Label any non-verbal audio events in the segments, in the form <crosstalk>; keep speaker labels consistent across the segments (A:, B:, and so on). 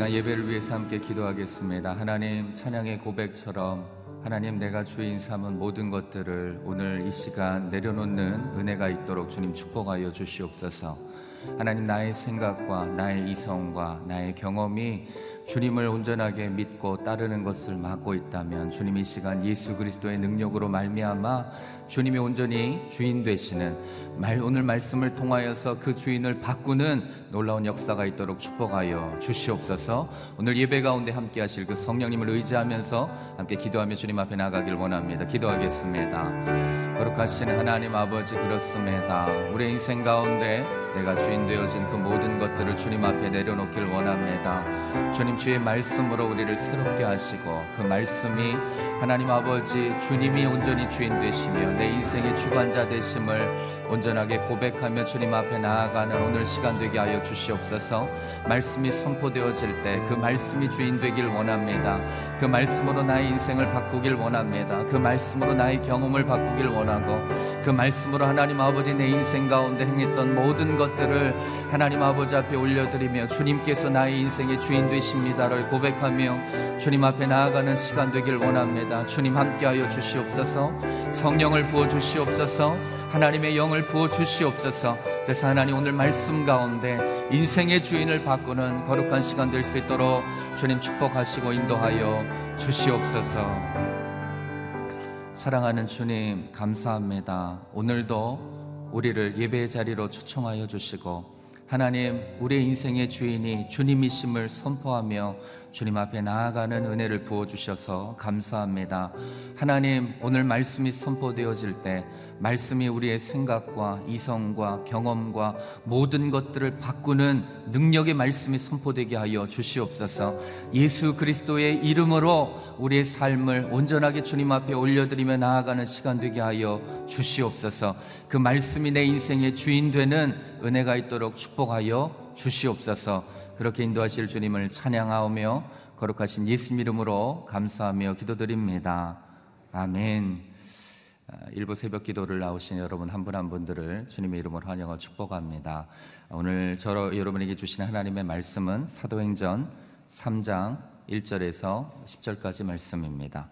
A: 시간 예배를 위해서 함께 기도하겠습니다. 하나님 찬양의 고백처럼 하나님 내가 주인 삼은 모든 것들을 오늘 이 시간 내려놓는 은혜가 있도록 주님 축복하여 주시옵소서. 하나님 나의 생각과 나의 이성과 나의 경험이 주님을 온전하게 믿고 따르는 것을 막고 있다면 주님 이 시간 예수 그리스도의 능력으로 말미암아 주님이 온전히 주인 되시는 말 오늘 말씀을 통하여서 그 주인을 바꾸는 놀라운 역사가 있도록 축복하여 주시옵소서. 오늘 예배 가운데 함께 하실 그 성령님을 의지하면서 함께 기도하며 주님 앞에 나가길 원합니다. 기도하겠습니다. 거룩하신 하나님 아버지 그렇습니다. 우리 인생 가운데 내가 주인 되어진 그 모든 것들을 주님 앞에 내려놓길 원합니다. 주님 주의 말씀으로 우리를 새롭게 하시고 그 말씀이 하나님 아버지 주님이 온전히 주인 되시며 내 인생의 주관자 되심을 온전하게 고백하며 주님 앞에 나아가는 오늘 시간 되게 하여 주시옵소서. 말씀이 선포되어질 때 그 말씀이 주인 되길 원합니다. 그 말씀으로 나의 인생을 바꾸길 원합니다. 그 말씀으로 나의 경험을 바꾸길 원하고 그 말씀으로 하나님 아버지 내 인생 가운데 행했던 모든 것들을 하나님 아버지 앞에 올려드리며 주님께서 나의 인생의 주인 되십니다를 고백하며 주님 앞에 나아가는 시간 되길 원합니다. 주님 함께하여 주시옵소서. 성령을 부어 주시옵소서. 하나님의 영을 부어 주시옵소서. 그래서 하나님 오늘 말씀 가운데 인생의 주인을 바꾸는 거룩한 시간 될 수 있도록 주님 축복하시고 인도하여 주시옵소서. 사랑하는 주님 감사합니다. 오늘도 우리를 예배의 자리로 초청하여 주시고 하나님 우리의 인생의 주인이 주님이심을 선포하며 주님 앞에 나아가는 은혜를 부어 주셔서 감사합니다. 하나님 오늘 말씀이 선포되어질 때 말씀이 우리의 생각과 이성과 경험과 모든 것들을 바꾸는 능력의 말씀이 선포되게 하여 주시옵소서. 예수 그리스도의 이름으로 우리의 삶을 온전하게 주님 앞에 올려드리며 나아가는 시간 되게 하여 주시옵소서. 그 말씀이 내 인생의 주인 되는 은혜가 있도록 축복하여 주시옵소서. 그렇게 인도하실 주님을 찬양하오며 거룩하신 예수님 이름으로 감사하며 기도드립니다. 아멘. 아, 일부 새벽 기도를 나오신 여러분 한분한 분들을 주님의 이름으로 환영하고 축복합니다. 오늘 저 여러분에게 주신 하나님의 말씀은 사도행전 3장 1절에서 10절까지 말씀입니다.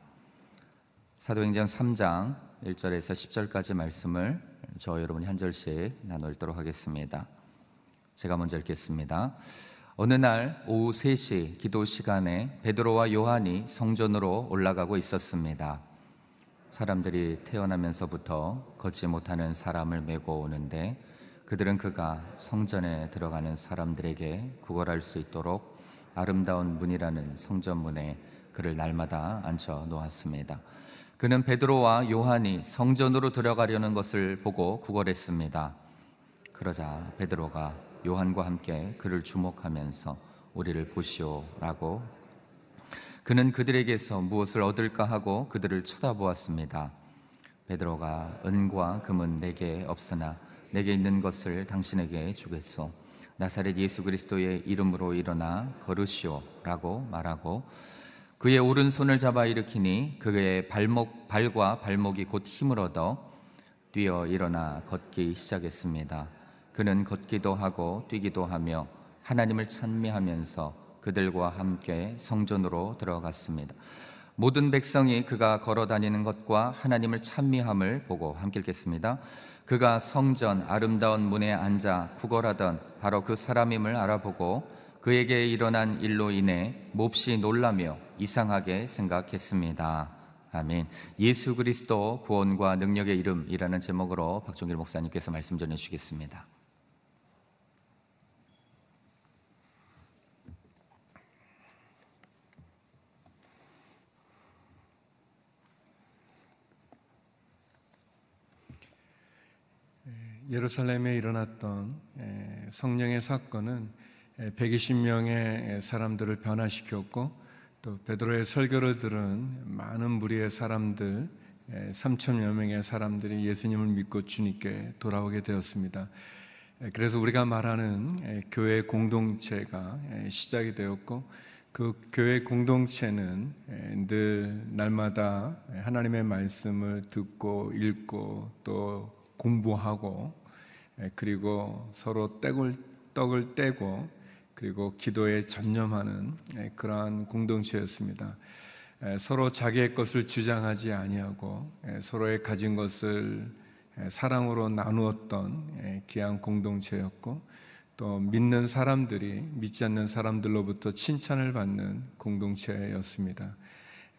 A: 사도행전 3장 1절에서 10절까지 말씀을 저 여러분이 한 절씩 나누도록 하겠습니다. 제가 먼저 읽겠습니다. 어느 날 오후 3시 기도 시간에 베드로와 요한이 성전으로 올라가고 있었습니다. 사람들이 태어나면서부터 걷지 못하는 사람을 메고 오는데 그들은 그가 성전에 들어가는 사람들에게 구걸할 수 있도록 아름다운 문이라는 성전문에 그를 날마다 앉혀 놓았습니다. 그는 베드로와 요한이 성전으로 들어가려는 것을 보고 구걸했습니다. 그러자 베드로가 요한과 함께 그를 주목하면서 우리를 보시오라고 그는 그들에게서 무엇을 얻을까 하고 그들을 쳐다보았습니다. 베드로가 은과 금은 내게 없으나 내게 있는 것을 당신에게 주겠소. 나사렛 예수 그리스도의 이름으로 일어나 걸으시오라고 말하고 그의 오른손을 잡아 일으키니 그의 발목 발과 발목이 곧 힘을 얻어 뛰어 일어나 걷기 시작했습니다. 그는 걷기도 하고 뛰기도 하며 하나님을 찬미하면서 그들과 함께 성전으로 들어갔습니다. 모든 백성이 그가 걸어 다니는 것과 하나님을 찬미함을 보고 함께 읽겠습니다. 그가 성전 아름다운 문에 앉아 구걸하던 바로 그 사람임을 알아보고 그에게 일어난 일로 인해 몹시 놀라며 이상하게 생각했습니다. 아멘. 예수 그리스도 구원과 능력의 이름이라는 제목으로 박종길 목사님께서 말씀 전해 주시겠습니다.
B: 예루살렘에 일어났던 성령의 사건은 120명의 사람들을 변화시켰고 또 베드로의 설교를 들은 많은 무리의 사람들 3천여 명의 사람들이 예수님을 믿고 주님께 돌아오게 되었습니다. 그래서 우리가 말하는 교회 공동체가 시작이 되었고 그 교회 공동체는 늘 날마다 하나님의 말씀을 듣고 읽고 또 공부하고 예, 그리고 서로 떡을, 떡을 떼고 그리고 기도에 전념하는 예, 그러한 공동체였습니다. 예, 서로 자기의 것을 주장하지 아니하고 서로의 가진 것을 사랑으로 나누었던 귀한 공동체였고 또 믿는 사람들이 믿지 않는 사람들로부터 칭찬을 받는 공동체였습니다.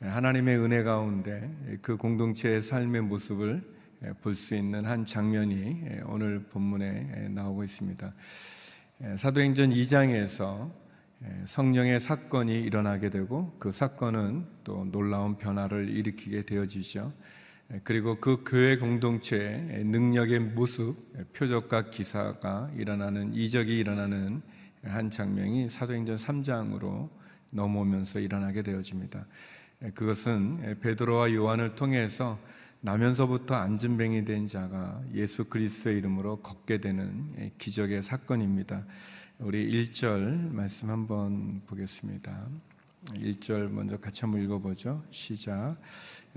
B: 하나님의 은혜 가운데 그 공동체의 삶의 모습을 볼 수 있는 한 장면이 오늘 본문에 나오고 있습니다. 사도행전 2장에서 성령의 사건이 일어나게 되고 그 사건은 또 놀라운 변화를 일으키게 되어지죠. 그리고 그 교회 공동체의 능력의 모습, 표적과 기사가 일어나는 이적이 일어나는 한 장면이 사도행전 3장으로 넘어오면서 일어나게 되어집니다. 그것은 베드로와 요한을 통해서 나면서부터 안진뱅이 된 자가 예수 그리스도의 이름으로 걷게 되는 기적의 사건입니다. 우리 1절 말씀 한번 보겠습니다. 1절 먼저 같이 한번 읽어보죠. 시작.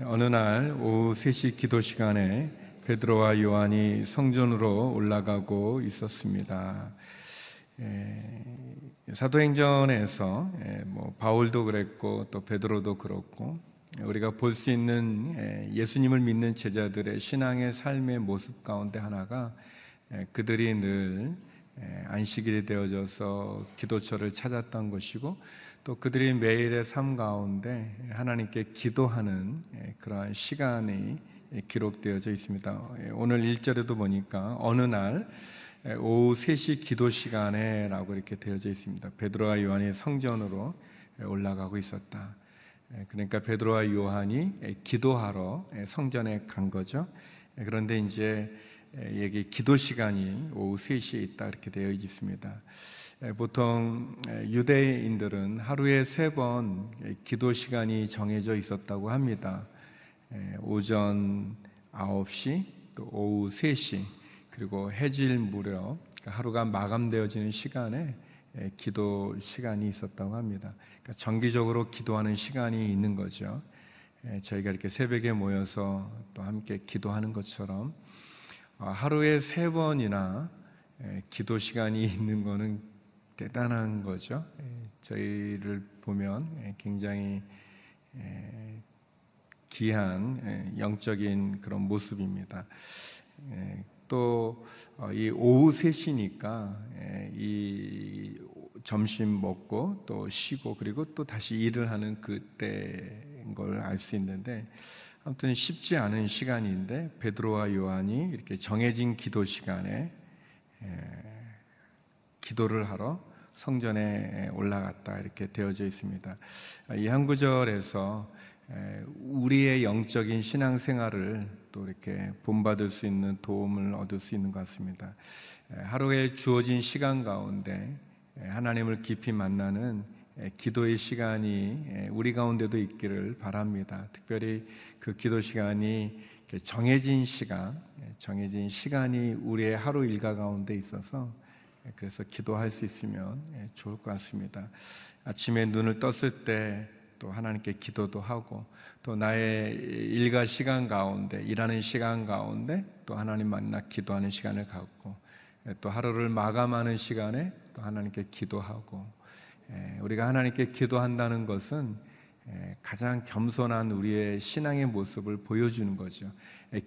B: 어느 날 오후 3시 기도 시간에 베드로와 요한이 성전으로 올라가고 있었습니다. 예, 사도행전에서 예, 뭐 바울도 그랬고 또 베드로도 그렇고 우리가 볼 수 있는 예, 예수님을 믿는 제자들의 신앙의 삶의 모습 가운데 하나가 예, 그들이 늘 예, 안식일이 되어져서 기도처를 찾았던 것이고 또 그들이 매일의 삶 가운데 하나님께 기도하는 예, 그러한 시간이 기록되어져 있습니다. 예, 오늘 1절에도 보니까 어느 날 오후 3시 기도 시간에라고 이렇게 되어져 있습니다. 베드로와 요한이 성전으로 올라가고 있었다. 그러니까 베드로와 요한이 기도하러 성전에 간 거죠. 그런데 이제 여기 기도 시간이 오후 3시에 있다 이렇게 되어 있습니다. 보통 유대인들은 하루에 세 번 기도 시간이 정해져 있었다고 합니다. 오전 9시, 또 오후 3시, 그리고 해질 무렵 그러니까 하루가 마감되어지는 시간에 기도 시간이 있었다고 합니다. 그러니까 정기적으로 기도하는 시간이 있는 거죠. 저희가 이렇게 새벽에 모여서 또 함께 기도하는 것처럼 어, 하루에 세 번이나 기도 시간이 <laughs> 있는 것은 대단한 거죠. 저희를 보면 굉장히 귀한 영적인 그런 모습입니다. 또이 어, 오후 3시니까 이 점심 먹고 또 쉬고 그리고 또 다시 일을 하는 그때인 걸 알 수 있는데 아무튼 쉽지 않은 시간인데 베드로와 요한이 이렇게 정해진 기도 시간에 기도를 하러 성전에 올라갔다 이렇게 되어져 있습니다. 이 한 구절에서 우리의 영적인 신앙 생활을 또 이렇게 본받을 수 있는 도움을 얻을 수 있는 것 같습니다. 하루에 주어진 시간 가운데 하나님을 깊이 만나는 기도의 시간이 우리 가운데도 있기를 바랍니다. 특별히 그 기도 시간이 정해진 시간, 정해진 시간이 우리의 하루 일과 가운데 있어서 그래서 기도할 수 있으면 좋을 것 같습니다. 아침에 눈을 떴을 때 또 하나님께 기도도 하고 또 나의 일과 시간 가운데 일하는 시간 가운데 또 하나님 만나 기도하는 시간을 갖고 또 하루를 마감하는 시간에 또 하나님께 기도하고 우리가 하나님께 기도한다는 것은 가장 겸손한 우리의 신앙의 모습을 보여주는 거죠.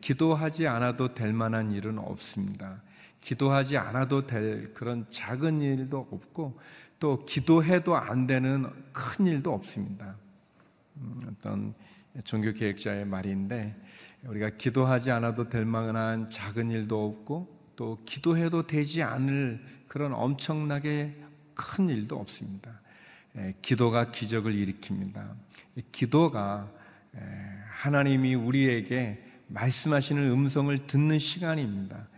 B: 기도하지 않아도 될 만한 일은 없습니다. 기도하지 않아도 될 그런 작은 일도 없고 또 기도해도 안 되는 큰 일도 없습니다. 음, 어떤 종교 계획자의 말인데 우리가 기도하지 않아도 될 만한 작은 일도 없고 또 기도해도 되지 않을 그런 엄청나게 큰 일도 없습니다. 기도가 기적을 일으킵니다. 기도가 하나님이 우리에게 말씀하시는 음성을 듣는 시간입니다.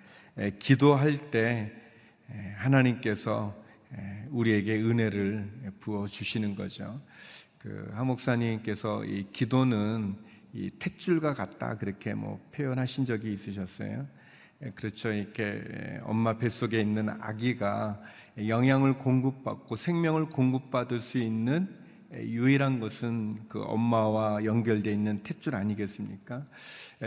B: 기도할 때 하나님께서 우리에게 은혜를 부어 주시는 거죠. 그 하목사님께서 이 기도는 이 탯줄과 같다 그렇게 뭐 표현하신 적이 있으셨어요. 그렇죠. 이렇게 엄마 뱃속에 있는 아기가 영양을 공급받고 생명을 공급받을 수 있는 유일한 것은 그 엄마와 연결되어 있는 탯줄 아니겠습니까?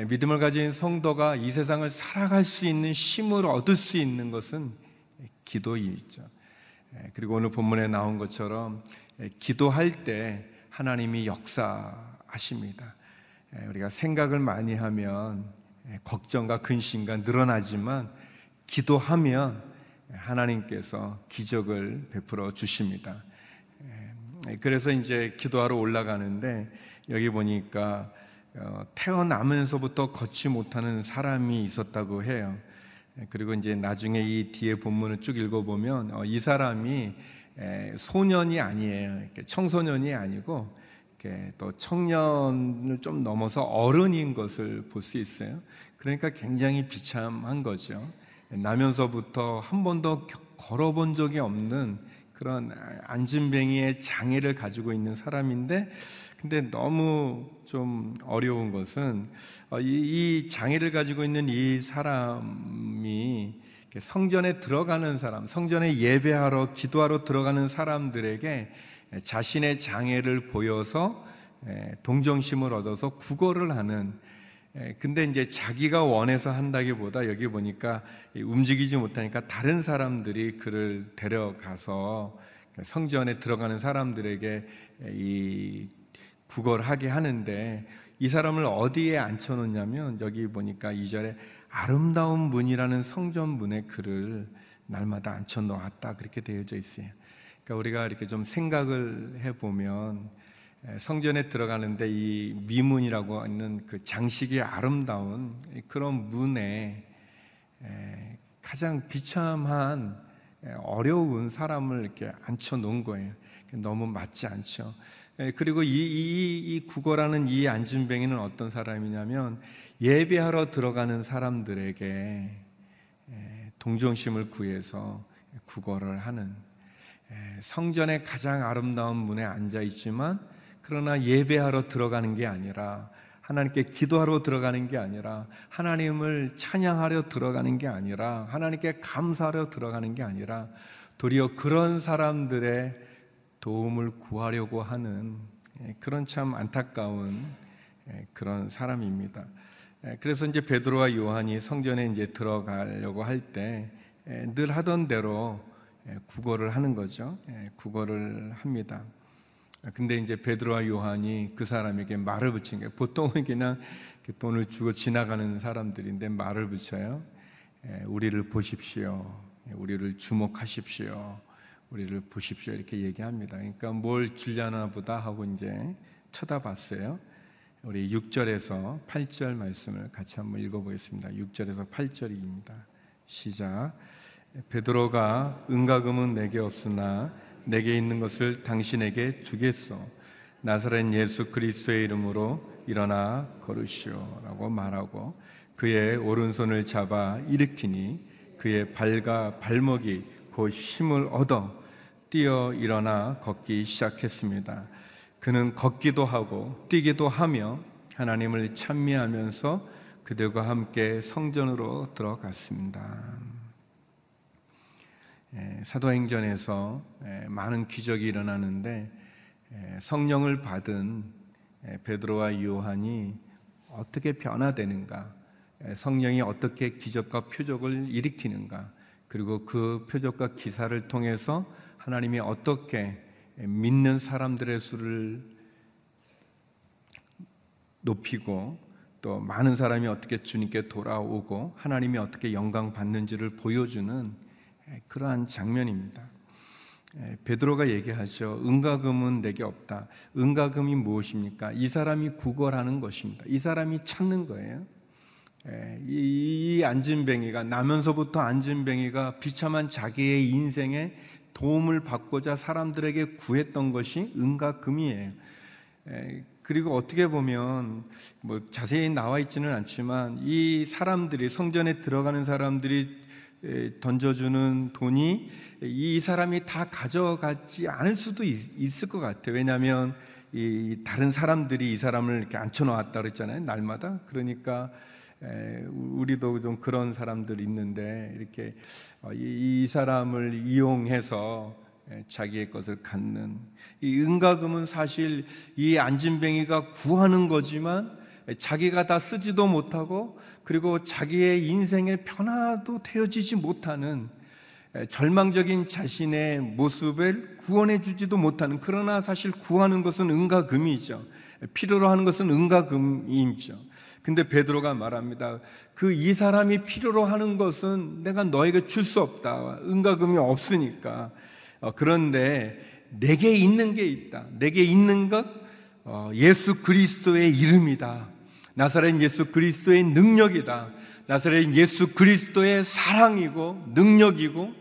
B: 믿음을 가진 성도가 이 세상을 살아갈 수 있는 힘을 얻을 수 있는 것은 기도이죠. 그리고 오늘 본문에 나온 것처럼 기도할 때 하나님이 역사하십니다. 우리가 생각을 많이 하면 걱정과 근심과 늘어나지만 기도하면 하나님께서 기적을 베풀어 주십니다. 그래서 이제 기도하러 올라가는데 여기 보니까 어, 태어나면서부터 걷지 못하는 사람이 있었다고 해요. 그리고 이제 나중에 이 뒤에 본문을 쭉 읽어보면 어, 이 사람이 소년이 아니에요. 청소년이 아니고 또 청년을 좀 넘어서 어른인 것을 볼 수 있어요. 그러니까 굉장히 비참한 거죠. 나면서부터 한 번도 걸어본 적이 없는 그런 안진뱅이의 장애를 가지고 있는 사람인데 근데 너무 좀 어려운 것은 어, 이 장애를 가지고 있는 이 사람이 성전에 들어가는 사람, 성전에 예배하러 기도하러 들어가는 사람들에게 자신의 장애를 보여서 동정심을 얻어서 구걸을 하는 근데 이제 자기가 원해서 한다기보다 여기 보니까 움직이지 못하니까 다른 사람들이 그를 데려가서 성전에 들어가는 사람들에게 이 구걸하게 하는데 이 사람을 어디에 앉혀놓냐면 여기 보니까 이절에 아름다운 문이라는 성전 문에 그를 날마다 앉혀놓았다 그렇게 되어져 있어요. 그러니까 우리가 이렇게 좀 생각을 해보면 성전에 들어가는데 이 미문이라고 하는 그 장식이 아름다운 그런 문에 가장 비참한 어려운 사람을 이렇게 앉혀 놓은 거예요. 너무 맞지 않죠. 그리고 이, 이, 이 국어라는 이 안진뱅이는 어떤 사람이냐면 예배하러 들어가는 사람들에게 동정심을 구해서 국어를 하는 성전의 가장 아름다운 문에 앉아 있지만 그러나 예배하러 들어가는 게 아니라 하나님께 기도하러 들어가는 게 아니라 하나님을 찬양하려 들어가는 게 아니라 하나님께 감사하려 들어가는 게 아니라 도리어 그런 사람들의 도움을 구하려고 하는 그런 참 안타까운 그런 사람입니다. 그래서 이제 베드로와 요한이 성전에 이제 들어가려고 할 때 늘 하던 대로 국어를 하는 거죠. 국어를 합니다. 근데 이제 베드로와 요한이 그 사람에게 말을 붙인 거예요. 보통은 그냥 돈을 주고 지나가는 사람들인데 말을 붙여요. 우리를 보십시오. 우리를 주목하십시오. 우리를 보십시오. 이렇게 얘기합니다. 그러니까 뭘 주려나 보다 하고 이제 쳐다봤어요. 우리 6절에서 8절 말씀을 같이 한번 읽어보겠습니다. 6절에서 8절입니다. 시작. 베드로가 은가금은 내게 없으나 내게 있는 것을 당신에게 주겠소. 나사렛 예수 그리스도의 이름으로 일어나 걸으시오라고 말하고 그의 오른손을 잡아 일으키니 그의 발과 발목이 곧 힘을 얻어 뛰어 일어나 걷기 시작했습니다. 그는 걷기도 하고 뛰기도 하며 하나님을 찬미하면서 그들과 함께 성전으로 들어갔습니다. 예, 사도행전에서 예, 많은 기적이 일어나는데 예, 성령을 받은 베드로와 요한이 어떻게 변화되는가, 성령이 어떻게 기적과 표적을 일으키는가, 그리고 그 표적과 기사를 통해서 하나님이 어떻게 믿는 사람들의 수를 높이고 또 많은 사람이 어떻게 주님께 돌아오고 하나님이 어떻게 영광 받는지를 보여주는 그러한 장면입니다. 베드로가 얘기하죠. 은가금은 내게 없다. 은가금이 무엇입니까? 이 사람이 구걸하는 것입니다. 이 사람이 찾는 거예요. 이 안진뱅이가 나면서부터 안진뱅이가 비참한 자기의 인생에 도움을 받고자 사람들에게 구했던 것이 은과 금이에요. 그리고 어떻게 보면 뭐 자세히 나와 있지는 않지만 이 사람들이 성전에 들어가는 사람들이 던져주는 돈이 이 사람이 다 가져가지 않을 수도 있, 을것 같아요. 왜냐하면 이 다른 사람들이 이 사람을 이렇게 앉혀놓았다 그랬잖아요. 날마다. 그러니까 우리도 좀 그런 사람들 있는데 이렇게 어, 이 사람을 이용해서 자기의 것을 갖는 이 은가금은 사실 이 안진뱅이가 구하는 거지만 자기가 다 쓰지도 못하고 그리고 자기의 인생의 변화도 되어지지 못하는 절망적인 자신의 모습을 구원해 주지도 못하는 그러나 사실 구하는 것은 은과 금이죠. 필요로 하는 것은 은과 금이죠. 근데 베드로가 말합니다. 그 이 사람이 필요로 하는 것은 내가 너에게 줄 수 없다. 은과 금이 없으니까. 어, 그런데 내게 있는 게 있다. 내게 있는 것 어, 예수 그리스도의 이름이다. 나사렛 예수 그리스도의 능력이다. 나사렛 예수 그리스도의 사랑이고 능력이고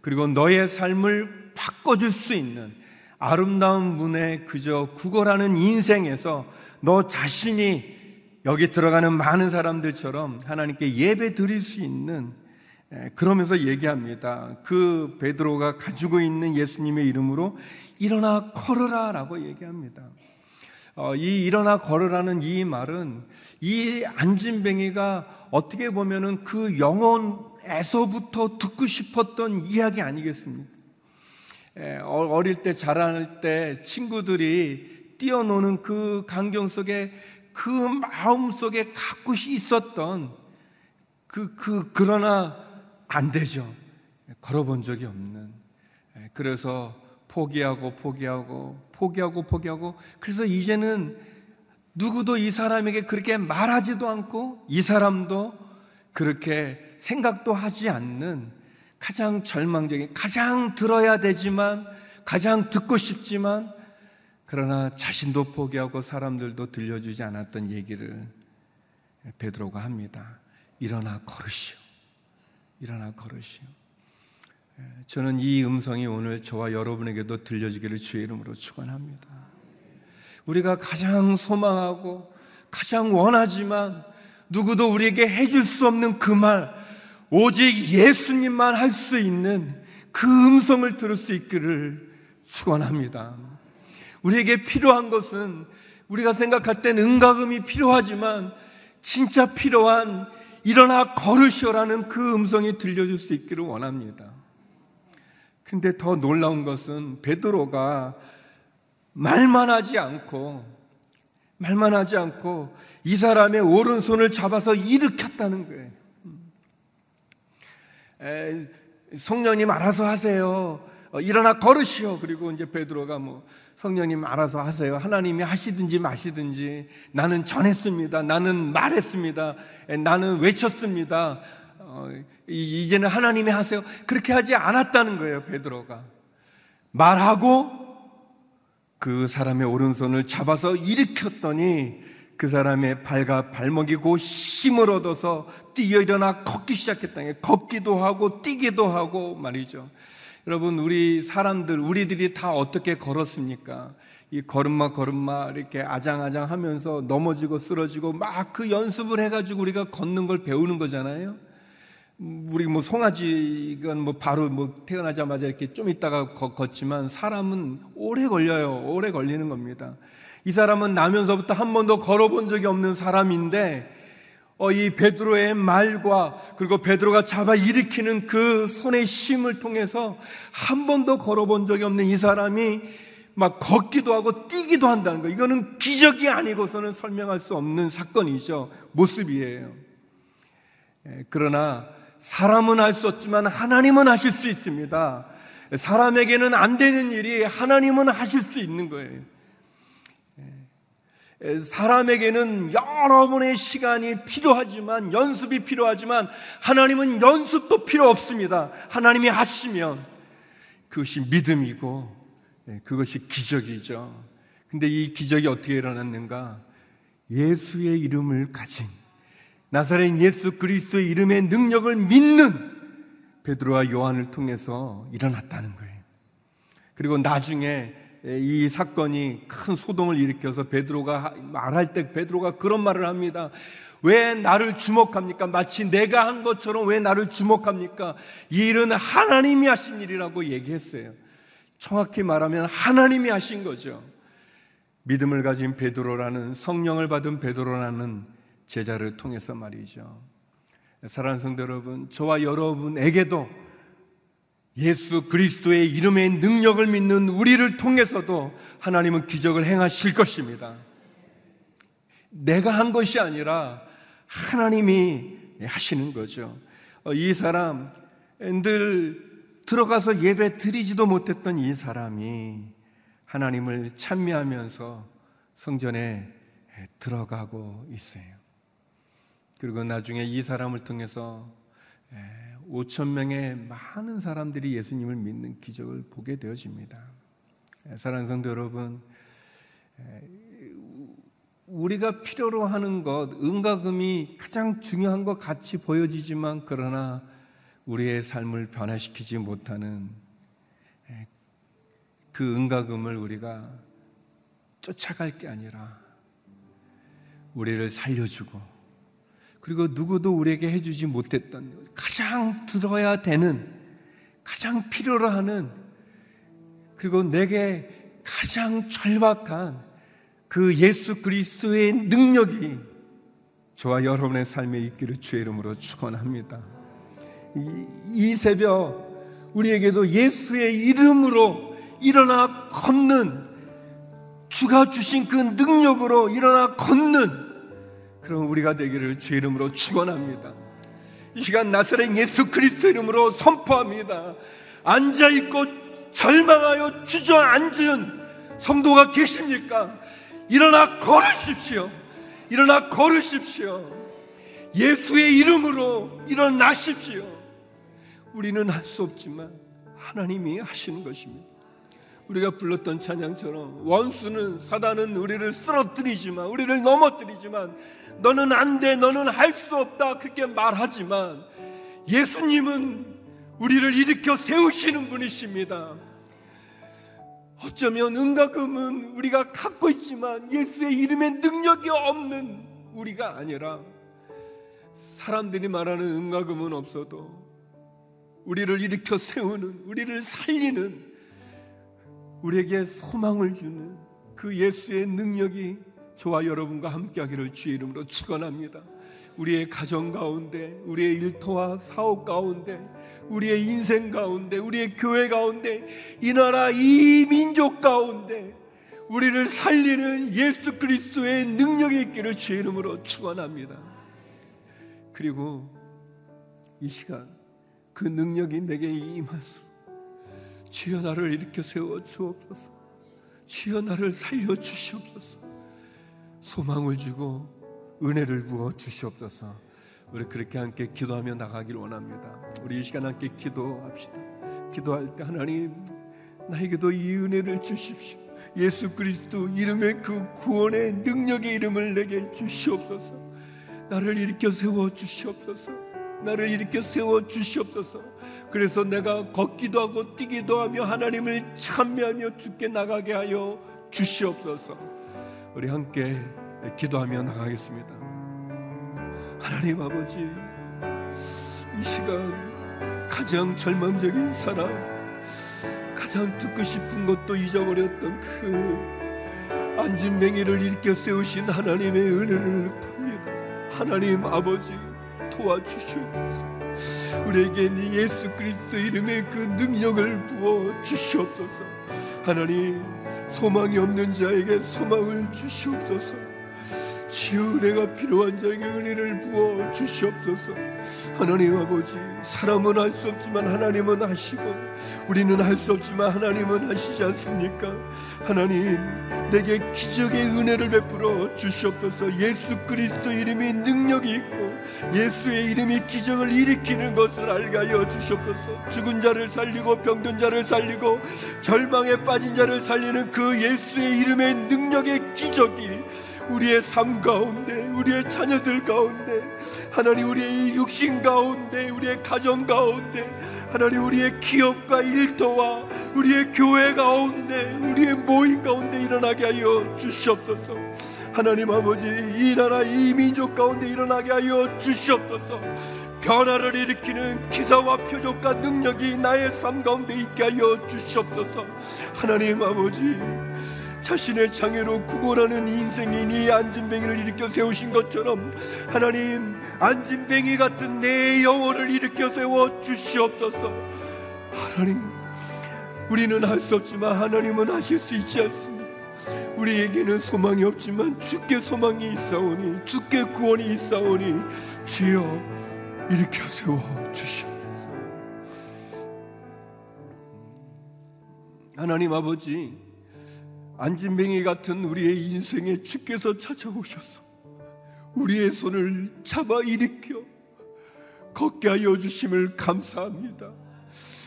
B: 그리고 너의 삶을 바꿔줄 수 있는 아름다운 문에 그저 구걸하는 인생에서 너 자신이 여기 들어가는 많은 사람들처럼 하나님께 예배 드릴 수 있는 그러면서 얘기합니다. 그 베드로가 가지고 있는 예수님의 이름으로 일어나 걸으라라고 얘기합니다. 어, 이 일어나 걸으라는 이 말은 이 안진뱅이가 어떻게 보면은 그 영혼에서부터 듣고 싶었던 이야기 아니겠습니까? 어, 어릴 때 자랄 때 친구들이 뛰어노는 그 광경 속에 그 마음 속에 갖고 있었던 그, 그, 그러나 안 되죠. 걸어본 적이 없는. 그래서 포기하고 포기하고 포기하고 포기하고 그래서 이제는 누구도 이 사람에게 그렇게 말하지도 않고 이 사람도 그렇게 생각도 하지 않는 가장 절망적인 가장 들어야 되지만 가장 듣고 싶지만 그러나 자신도 포기하고 사람들도 들려주지 않았던 얘기를 베드로가 합니다. 일어나 걸으시오. 일어나 걸으시오. 저는 이 음성이 오늘 저와 여러분에게도 들려지기를 주의 이름으로 축원합니다. 우리가 가장 소망하고 가장 원하지만 누구도 우리에게 해줄 수 없는 그 말, 오직 예수님만 할 수 있는 그 음성을 들을 수 있기를 축원합니다. 우리에게 필요한 것은 우리가 생각할 땐 은가금이 필요하지만 진짜 필요한 일어나 걸으시오라는 그 음성이 들려줄 수 있기를 원합니다. 근데 더 놀라운 것은 베드로가 말만 하지 않고 말만 하지 않고 이 사람의 오른손을 잡아서 일으켰다는 거예요. 에, 성령님 알아서 하세요. 어, 일어나 걸으시오. 그리고 이제 베드로가 뭐 성령님 알아서 하세요. 하나님이 하시든지 마시든지 나는 전했습니다. 나는 말했습니다. 나는 외쳤습니다. 어, 이제는 하나님이 하세요. 그렇게 하지 않았다는 거예요, 베드로가. 말하고 그 사람의 오른손을 잡아서 일으켰더니 그 사람의 발과 발목이 고 힘을 얻어서 뛰어 일어나 걷기 시작했다. 걷기도 하고 뛰기도 하고 말이죠. 여러분, 우리 사람들, 우리들이 다 어떻게 걸었습니까? 이 걸음마 걸음마 이렇게 아장아장 하면서 넘어지고 쓰러지고 막 그 연습을 해가지고 우리가 걷는 걸 배우는 거잖아요. 우리 뭐 송아지가 뭐 바로 뭐 태어나자마자 이렇게 좀 있다가 걷지만 사람은 오래 걸려요. 오래 걸리는 겁니다. 이 사람은 나면서부터 한 번도 걸어본 적이 없는 사람인데 어, 이 베드로의 말과 그리고 베드로가 잡아 일으키는 그 손의 힘을 통해서 한 번도 걸어본 적이 없는 이 사람이 막 걷기도 하고 뛰기도 한다는 거. 이거는 기적이 아니고서는 설명할 수 없는 사건이죠. 모습이에요. 예, 그러나 사람은 할 수 없지만 하나님은 하실 수 있습니다. 사람에게는 안 되는 일이 하나님은 하실 수 있는 거예요. 사람에게는 여러 분의 시간이 필요하지만 연습이 필요하지만 하나님은 연습도 필요 없습니다. 하나님이 하시면 그것이 믿음이고 네, 그것이 기적이죠. 근데 이 기적이 어떻게 일어났는가? 예수의 이름을 가진 나사렛 예수 그리스도의 이름의 능력을 믿는 베드로와 요한을 통해서 일어났다는 거예요. 그리고 나중에 이 사건이 큰 소동을 일으켜서 베드로가 말할 때 베드로가 그런 말을 합니다. 왜 나를 주목합니까? 마치 내가 한 것처럼 왜 나를 주목합니까? 이 일은 하나님이 하신 일이라고 얘기했어요. 정확히 말하면 하나님이 하신 거죠. 믿음을 가진 베드로라는 성령을 받은 베드로라는 제자를 통해서 말이죠. 사랑하는 성도 여러분, 저와 여러분에게도 예수 그리스도의 이름의 능력을 믿는 우리를 통해서도 하나님은 기적을 행하실 것입니다. 내가 한 것이 아니라 하나님이 하시는 거죠. 어, 이 사람 늘 들어가서 예배 드리지도 못했던 이 사람이 하나님을 찬미하면서 성전에 들어가고 있어요. 그리고 나중에 이 사람을 통해서 5천 명의 많은 사람들이 예수님을 믿는 기적을 보게 되어집니다. 사랑하는 성도 여러분, 우리가 필요로 하는 것, 은가금이 가장 중요한 것 같이 보여지지만 그러나 우리의 삶을 변화시키지 못하는 그 은가금을 우리가 쫓아갈 게 아니라 우리를 살려주고 그리고 누구도 우리에게 해주지 못했던 가장 들어야 되는 가장 필요로 하는 그리고 내게 가장 절박한 그 예수 그리스도의 능력이 저와 여러분의 삶에 있기를 주의 이름으로 축원합니다. 이, 이 새벽 우리에게도 예수의 이름으로 일어나 걷는 주가 주신 그 능력으로 일어나 걷는 그런 우리가 되기를 주의 이름으로 축원합니다. 이 시간 나사렛 예수 그리스도 이름으로 선포합니다. 앉아 있고 절망하여 주저앉은 성도가 계십니까? 일어나 걸으십시오. 일어나 걸으십시오. 예수의 이름으로 일어나십시오. 우리는 할 수 없지만 하나님이 하시는 것입니다. 우리가 불렀던 찬양처럼 원수는 사단은 우리를 쓰러뜨리지만 우리를 넘어뜨리지만 너는 안 돼, 너는 할 수 없다 그렇게 말하지만 예수님은 우리를 일으켜 세우시는 분이십니다. 어쩌면 은과 금은 우리가 갖고 있지만 예수의 이름에 능력이 없는 우리가 아니라 사람들이 말하는 은과 금은 없어도 우리를 일으켜 세우는 우리를 살리는 우리에게 소망을 주는 그 예수의 능력이 저와 여러분과 함께하기를 주의 이름으로 축원합니다. 우리의 가정 가운데, 우리의 일터와 사업 가운데, 우리의 인생 가운데, 우리의 교회 가운데, 이 나라 이 민족 가운데 우리를 살리는 예수 그리스도의 능력이 있기를 주의 이름으로 축원합니다. 그리고 이 시간 그 능력이 내게 임하소. 주여 나를 일으켜 세워 주옵소서. 주여 나를 살려 주시옵소서. 소망을 주고 은혜를 부어 주시옵소서. 우리 그렇게 함께 기도하며 나가길 원합니다. 우리 이 시간 함께 기도합시다. 기도할 때 하나님 나에게도 이 은혜를 주십시오. 예수 그리스도 이름의 그 구원의 능력의 이름을 내게 주시옵소서. 나를 일으켜 세워 주시옵소서. 나를 일으켜 세워 주시옵소서. 그래서 내가 걷기도 하고 뛰기도 하며 하나님을 찬미하며 죽게 나가게 하여 주시옵소서. 우리 함께 기도하며 나가겠습니다. 하나님 아버지, 이 시간 가장 절망적인 사람, 가장 듣고 싶은 것도 잊어버렸던 그 앉은 맹이를 일으켜 세우신 하나님의 은혜를 봅니다. 하나님 아버지 도와주시옵소서. 우리에게 예수 그리스도 이름의 그 능력을 부어 주시옵소서. 하나님 소망이 없는 자에게 소망을 주시옵소서. 주여 은혜가 필요한 자에게 은혜를 부어 주시옵소서. 하나님 아버지 사람은 할 수 없지만 하나님은 하시고 우리는 할 수 없지만 하나님은 하시지 않습니까? 하나님 내게 기적의 은혜를 베풀어 주시옵소서. 예수 그리스도 이름이 능력이 있고 예수의 이름이 기적을 일으키는 것을 알게 하여 주시옵소서. 죽은 자를 살리고 병든 자를 살리고 절망에 빠진 자를 살리는 그 예수의 이름의 능력의 기적이 우리의 삶 가운데 우리의 자녀들 가운데 하나님 우리의 육신 가운데 우리의 가정 가운데 하나님 우리의 기업과 일터와 우리의 교회 가운데 우리의 모임 가운데 일어나게 하여 주시옵소서. 하나님 아버지 이 나라 이 민족 가운데 일어나게 하여 주시옵소서. 변화를 일으키는 기사와 표적과 능력이 나의 삶 가운데 있게 하여 주시옵소서. 하나님 아버지 자신의 장애로 구걸하는 인생인 이 안진뱅이를 일으켜 세우신 것처럼 하나님 안진뱅이 같은 내 영혼을 일으켜 세워 주시옵소서. 하나님 우리는 할 수 없지만 하나님은 하실 수 있지 않습니까 우리에게는 소망이 없지만 주께 소망이 있사오니 주께 구원이 있사오니 주여 일으켜 세워 주시옵소서. 하나님 아버지, 안진뱅이 같은 우리의 인생에 주께서 찾아오셔서 우리의 손을 잡아 일으켜 걷게 하여 주심을 감사합니다.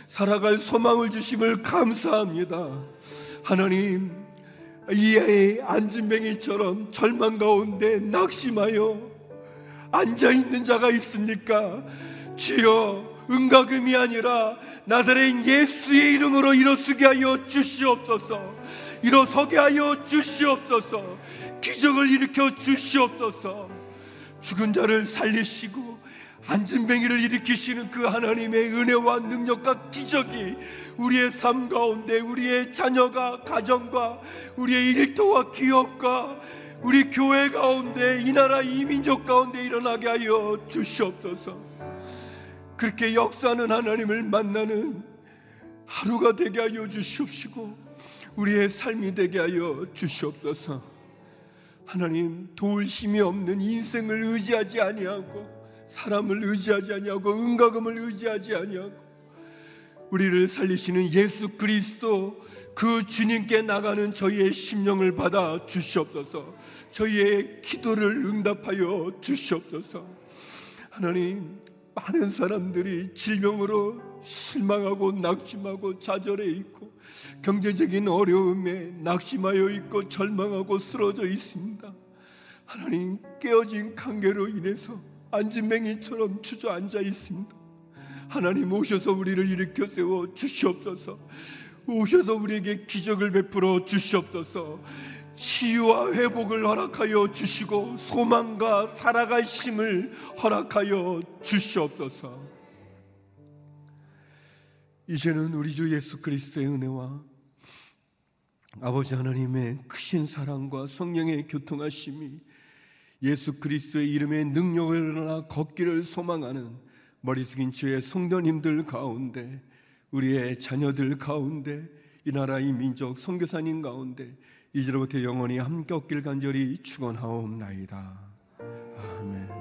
B: 살아갈 소망을 주심을 감사합니다. 하나님, 이의 안진뱅이처럼 절망 가운데 낙심하여 앉아 있는 자가 있습니까? 주여, 은가금이 아니라 나사렛 예수의 이름으로 일어서게 하여 주시옵소서. 일어서게 하여 주시옵소서. 기적을 일으켜 주시옵소서. 죽은 자를 살리시고 안진뱅이를 일으키시는 그 하나님의 은혜와 능력과 기적이 우리의 삶 가운데 우리의 자녀가 가정과 우리의 일터와 기업과 우리 교회 가운데 이 나라 이 민족 가운데 일어나게 하여 주시옵소서. 그렇게 역사하는 하나님을 만나는 하루가 되게 하여 주시옵시고 우리의 삶이 되게 하여 주시옵소서. 하나님 도울 힘이 없는 인생을 의지하지 아니하고 사람을 의지하지 아니하고 은가금을 의지하지 아니하고 우리를 살리시는 예수 그리스도 그 주님께 나가는 저희의 심령을 받아 주시옵소서. 저희의 기도를 응답하여 주시옵소서. 하나님 많은 사람들이 질병으로 실망하고 낙심하고 좌절해 있고 경제적인 어려움에 낙심하여 있고 절망하고 쓰러져 있습니다. 하나님 깨어진 관계로 인해서 안진뱅이처럼 주저앉아 있습니다. 하나님 오셔서 우리를 일으켜 세워 주시옵소서. 오셔서 우리에게 기적을 베풀어 주시옵소서. 치유와 회복을 허락하여 주시고 소망과 살아갈 힘을 허락하여 주시옵소서. 이제는 우리 주 예수 그리스도의 은혜와 아버지 하나님의 크신 사랑과 성령의 교통하심이 예수 그리스도의 이름의 능력을 일어나 걷기를 소망하는 머리 숙인 주의 성도님들 가운데 우리의 자녀들 가운데 이 나라 이 민족 선교사님 가운데 이제로부터 영원히 함께 없길 간절히 축원하옵나이다. 아멘.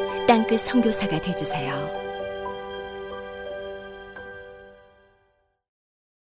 C: 땅끝 성교사가 되주세요